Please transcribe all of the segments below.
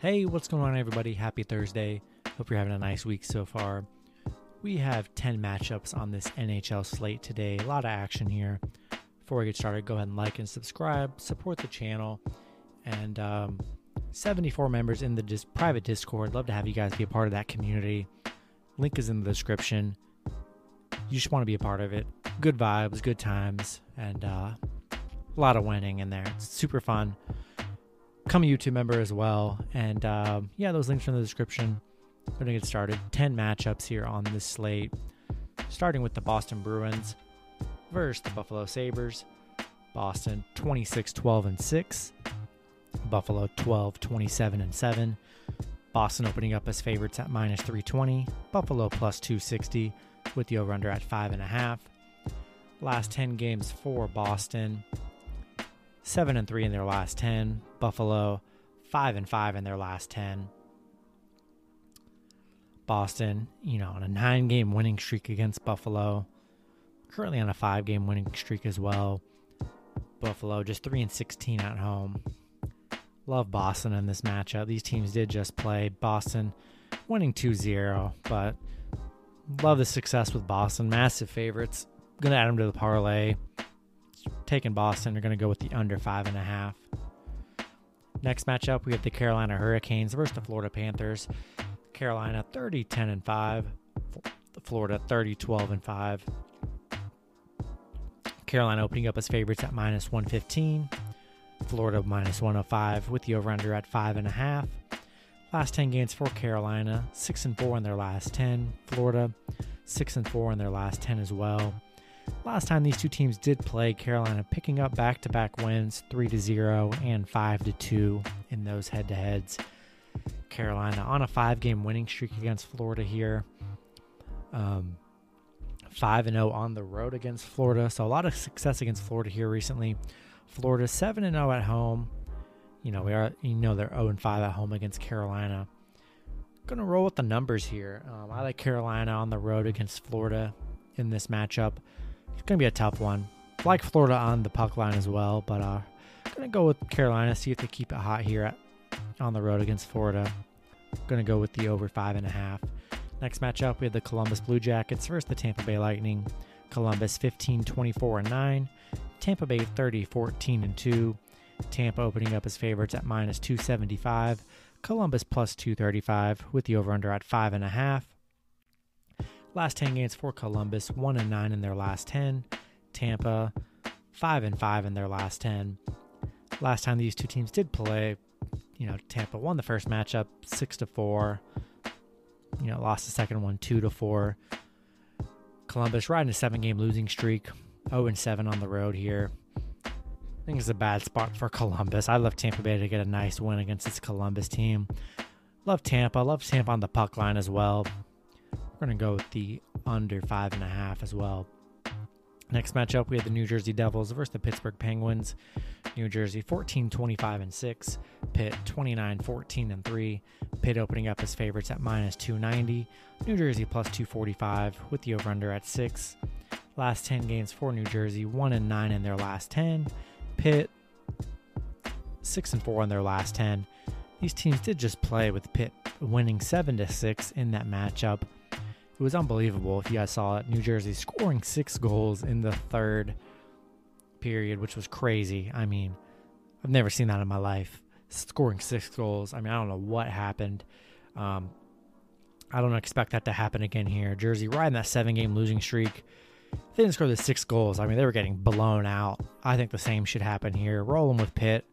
Hey, what's going on, everybody? Happy Thursday. Hope you're having a nice week so far. We have 10 matchups on this NHL slate today. A lot of action here. Before we get started, go ahead and like and subscribe, support the channel, and um, 74 members in the dis- private Discord. Love to have you guys be a part of that community. Link is in the description. You just want to be a part of it. Good vibes, good times, and uh, a lot of winning in there. It's super fun become a YouTube member as well. And um, yeah, those links are in the description. We're going to get started. 10 matchups here on this slate, starting with the Boston Bruins versus the Buffalo Sabres. Boston 26 12 and 6, Buffalo 12 27 and 7. Boston opening up as favorites at minus 320, Buffalo plus 260 with the over under at 5.5. Last 10 games for Boston seven and three in their last ten. Buffalo five and five in their last ten. Boston, you know, on a nine game winning streak against Buffalo. Currently on a five game winning streak as well. Buffalo just three and sixteen at home. Love Boston in this matchup. These teams did just play. Boston winning 2-0, but love the success with Boston. Massive favorites. Gonna add them to the parlay taking Boston. They're going to go with the under five and a half. Next matchup, we have the Carolina Hurricanes versus the Florida Panthers. Carolina 30 10 and 5, Florida 30 12 and 5. Carolina opening up as favorites at minus 115, Florida minus 105 with the over under at 5.5. Last 10 games for Carolina, 6 and 4 in their last 10. Florida, 6 and 4 in their last 10 as well. Last time these two teams did play, Carolina picking up back-to-back wins, 3 to 0 and 5 to 2 in those head-to-heads. Carolina on a 5-game winning streak against Florida here. Um 5 and 0 on the road against Florida. So a lot of success against Florida here recently. Florida 7 and 0 at home. You know, we are you know they're 0 and 5 at home against Carolina. Gonna roll with the numbers here. Um, I like Carolina on the road against Florida in this matchup. It's going to be a tough one. Like Florida on the puck line as well, but uh, going to go with Carolina, see if they keep it hot here at, on the road against Florida. Going to go with the over five and a half. Next matchup, we have the Columbus Blue Jackets versus the Tampa Bay Lightning. Columbus 15 24 and 9. Tampa Bay 30 14 and 2. Tampa opening up as favorites at minus 275. Columbus plus 235 with the over under at 5.5. Last 10 games for Columbus, 1 and 9 in their last 10. Tampa, 5 and 5 in their last 10. Last time these two teams did play, you know, Tampa won the first matchup 6 to 4. You know, lost the second one 2 to 4. Columbus riding a 7 game losing streak, 0 and 7 on the road here. I think it's a bad spot for Columbus. I love Tampa Bay to get a nice win against this Columbus team. Love Tampa. Love Tampa on the puck line as well. We're going to go with the under five and a half as well. Next matchup, we have the New Jersey Devils versus the Pittsburgh Penguins. New Jersey 14 25 and 6, Pitt 29 14 and 3. Pitt opening up as favorites at minus 290, New Jersey plus 245 with the over under at 6. Last 10 games for New Jersey, 1 and 9 in their last 10. Pitt 6 and 4 in their last 10. These teams did just play with Pitt winning 7 to 6 in that matchup. It was unbelievable if you guys saw it. New Jersey scoring six goals in the third period, which was crazy. I mean, I've never seen that in my life. Scoring six goals. I mean, I don't know what happened. Um, I don't expect that to happen again here. Jersey riding that seven game losing streak. They didn't score the six goals. I mean, they were getting blown out. I think the same should happen here. Rolling with Pitt.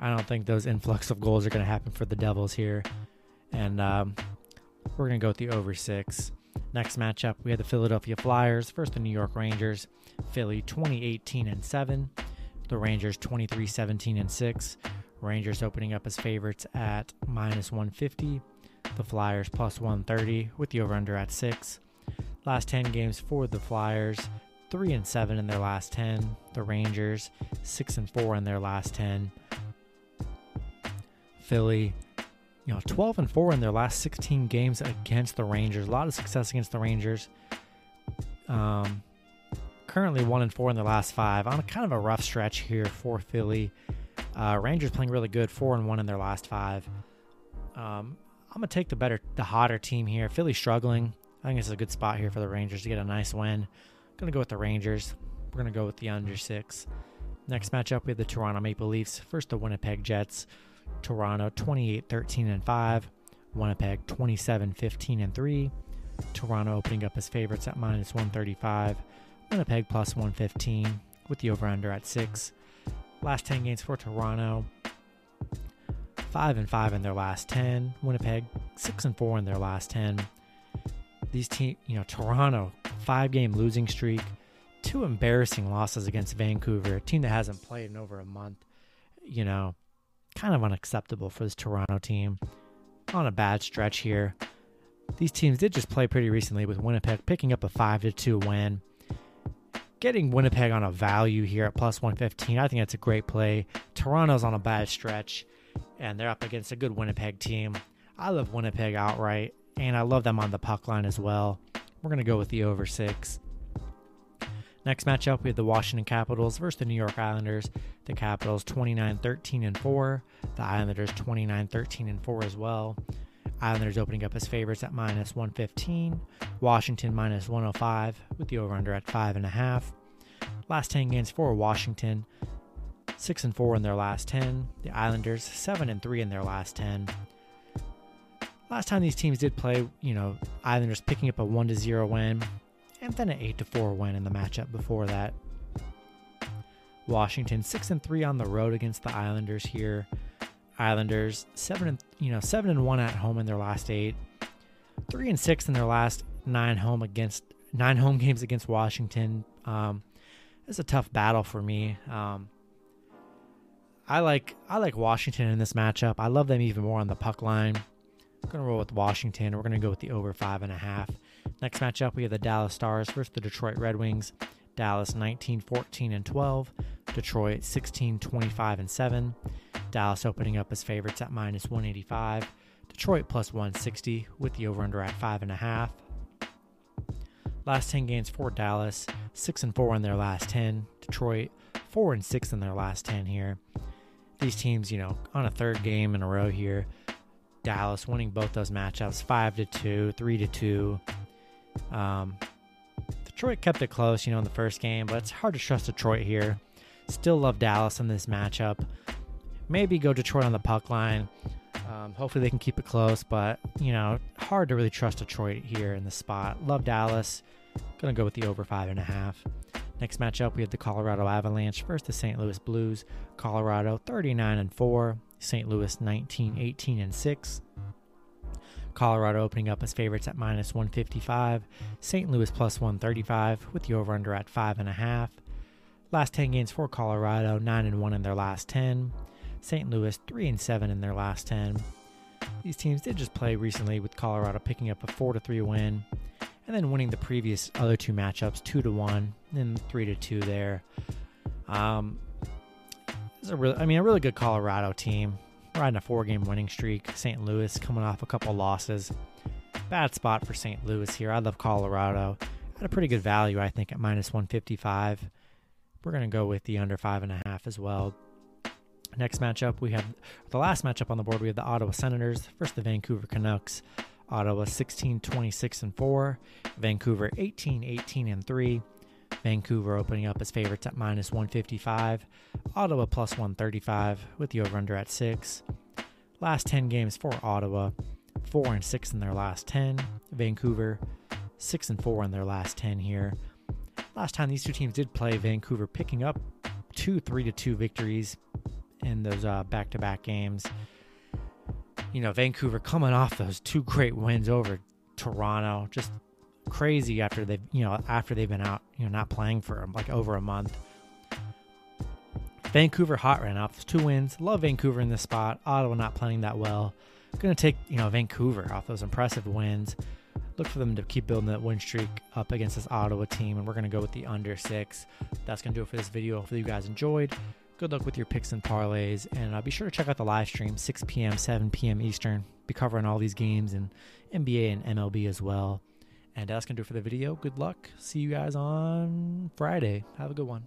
I don't think those influx of goals are going to happen for the Devils here. And um, we're going to go with the over six. Next matchup, we had the Philadelphia Flyers versus the New York Rangers. Philly 2018 and 7. The Rangers 23 17 and 6. Rangers opening up as favorites at minus 150. The Flyers plus 130 with the over under at 6. Last 10 games for the Flyers, 3 and 7 in their last 10. The Rangers 6 and 4 in their last 10. Philly you know, 12 and 4 in their last 16 games against the Rangers. A lot of success against the Rangers. Um, currently 1 and 4 in their last five. On a kind of a rough stretch here for Philly. Uh, Rangers playing really good, 4 and 1 in their last five. Um, I'm gonna take the better, the hotter team here. Philly struggling. I think this is a good spot here for the Rangers to get a nice win. Gonna go with the Rangers. We're gonna go with the under six. Next matchup, we have the Toronto Maple Leafs. First, the Winnipeg Jets. Toronto 28 13 and 5. Winnipeg 27 15 and 3. Toronto opening up as favorites at minus 135. Winnipeg plus 115 with the over under at 6. Last 10 games for Toronto. 5 and 5 in their last 10. Winnipeg 6 and 4 in their last 10. These team, you know, Toronto 5 game losing streak. Two embarrassing losses against Vancouver, a team that hasn't played in over a month. You know, kind of unacceptable for this Toronto team. On a bad stretch here. These teams did just play pretty recently with Winnipeg picking up a 5 to 2 win. Getting Winnipeg on a value here at plus 115, I think that's a great play. Toronto's on a bad stretch, and they're up against a good Winnipeg team. I love Winnipeg outright, and I love them on the puck line as well. We're going to go with the over 6. Next matchup, we have the Washington Capitals versus the New York Islanders. The Capitals 29 13 and 4. The Islanders 29 13 and 4 as well. Islanders opening up as favorites at minus 115. Washington minus 105 with the over under at 5.5. Last 10 games for Washington 6 and 4 in their last 10. The Islanders 7 and 3 in their last 10. Last time these teams did play, you know, Islanders picking up a 1 to 0 win and then an 8 to 4 win in the matchup before that. Washington 6 and 3 on the road against the Islanders here. Islanders 7 and you know 7 and 1 at home in their last 8. 3 and 6 in their last 9 home against 9 home games against Washington. Um it's a tough battle for me. Um I like I like Washington in this matchup. I love them even more on the puck line. I'm gonna roll with Washington. We're gonna go with the over five and a half. Next matchup, we have the Dallas Stars versus the Detroit Red Wings. Dallas 19 14 and 12. Detroit 16 25 and 7. Dallas opening up as favorites at minus 185. Detroit plus 160 with the over under at 5.5. Last 10 games for Dallas 6 and 4 in their last 10. Detroit 4 and 6 in their last 10 here. These teams, you know, on a third game in a row here. Dallas winning both those matchups 5 to 2, 3 to 2. Um, Detroit kept it close, you know, in the first game, but it's hard to trust Detroit here. Still love Dallas in this matchup. Maybe go Detroit on the puck line. Um, hopefully they can keep it close, but you know, hard to really trust Detroit here in the spot. Love Dallas. Gonna go with the over five and a half. Next matchup, we have the Colorado Avalanche versus the St. Louis Blues. Colorado 39 and 4, St. Louis 19 18 and 6. Colorado opening up as favorites at minus 155, St. Louis plus 135 with the over under at 5.5. Last 10 games for Colorado, 9 and 1 in their last 10. St. Louis 3 and 7 in their last 10. These teams did just play recently with Colorado picking up a 4 to 3 win and then winning the previous other two matchups 2 to 1 and 3 to 2 there. Um, this is a really, I mean, a really good Colorado team riding a four game winning streak. St. Louis coming off a couple losses. Bad spot for St. Louis here. I love Colorado. At a pretty good value, I think, at minus 155. We're going to go with the under five and a half as well. Next matchup, we have the last matchup on the board. We have the Ottawa Senators versus the Vancouver Canucks. Ottawa 16 26 and 4, Vancouver 18 18 and 3. Vancouver opening up as favorites at minus 155, Ottawa plus 135 with the over under at 6. Last 10 games for Ottawa, 4 and 6 in their last 10. Vancouver 6 and 4 in their last 10 here. Last time these two teams did play, Vancouver picking up two 3 to 2 victories in those back to back games. You know, Vancouver coming off those two great wins over Toronto, just crazy after they've you know after they've been out you know not playing for like over a month. Vancouver hot right now. Two wins. Love Vancouver in this spot. Ottawa not playing that well. Going to take you know Vancouver off those impressive wins. Look for them to keep building that win streak up against this Ottawa team, and we're going to go with the under six. That's going to do it for this video. Hopefully you guys enjoyed. Good luck with your picks and parlays, and uh, be sure to check out the live stream 6 p.m. 7 p.m. Eastern. Be covering all these games and NBA and MLB as well. And that's going to do it for the video. Good luck. See you guys on Friday. Have a good one.